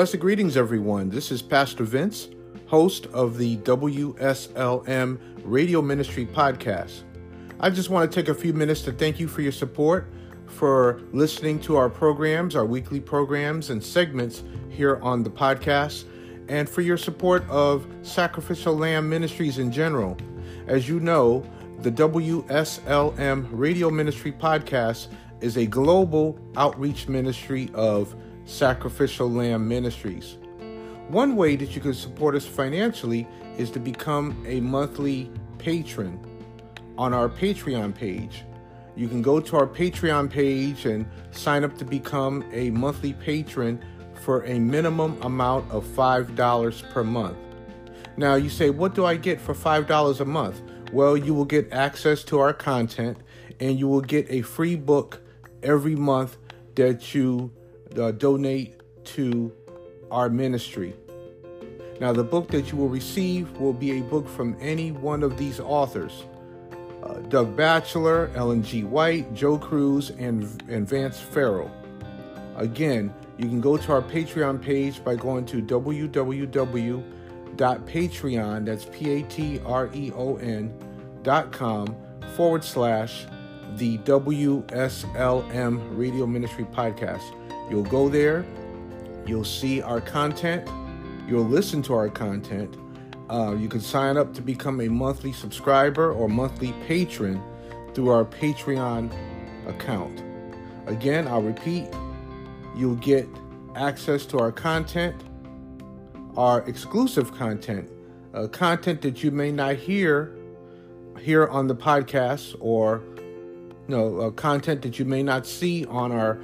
Blessed greetings, everyone. This is Pastor Vince, host of the WSLM Radio Ministry podcast. I just want to take a few minutes to thank you for your support, for listening to our programs, our weekly programs and segments here on the podcast, and for your support of Sacrificial Lamb Ministries in general. As you know, the WSLM Radio Ministry podcast is a global outreach ministry of Sacrificial Lamb Ministries. One way that you can support us financially is to become a monthly patron on our Patreon page. You can go to our Patreon page and sign up to become a monthly patron for a minimum amount of $5 per month. Now, you say, What do I get for $5 a month? Well, you will get access to our content and you will get a free book every month that you uh, donate to our ministry. Now, the book that you will receive will be a book from any one of these authors uh, Doug Batchelor, Ellen G. White, Joe Crews, and, and Vance Ferrell. Again, you can go to our Patreon page by going to www.patreon, that's P A T R E O N, dot com forward slash the WSLM Radio Ministry Podcast. You'll go there, you'll see our content, you'll listen to our content. Uh, you can sign up to become a monthly subscriber or monthly patron through our Patreon account. Again, I'll repeat, you'll get access to our content, our exclusive content, uh, content that you may not hear here on the podcast or you know, uh, content that you may not see on our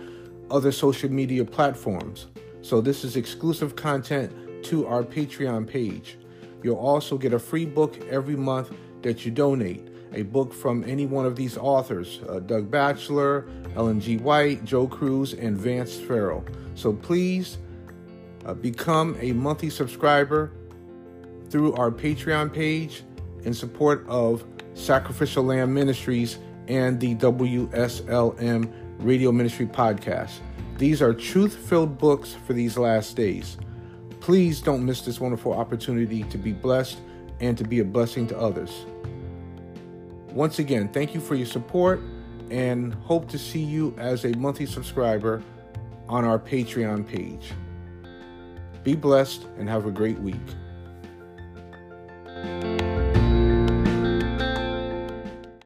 other social media platforms. So this is exclusive content to our Patreon page. You'll also get a free book every month that you donate. A book from any one of these authors uh, Doug Batchelor, Ellen G. White, Joe Crews, and Vance Ferrell. So please uh, become a monthly subscriber through our Patreon page in support of Sacrificial Lamb Ministries and the WSLM Radio Ministry Podcast. These are truth filled books for these last days. Please don't miss this wonderful opportunity to be blessed and to be a blessing to others. Once again, thank you for your support and hope to see you as a monthly subscriber on our Patreon page. Be blessed and have a great week.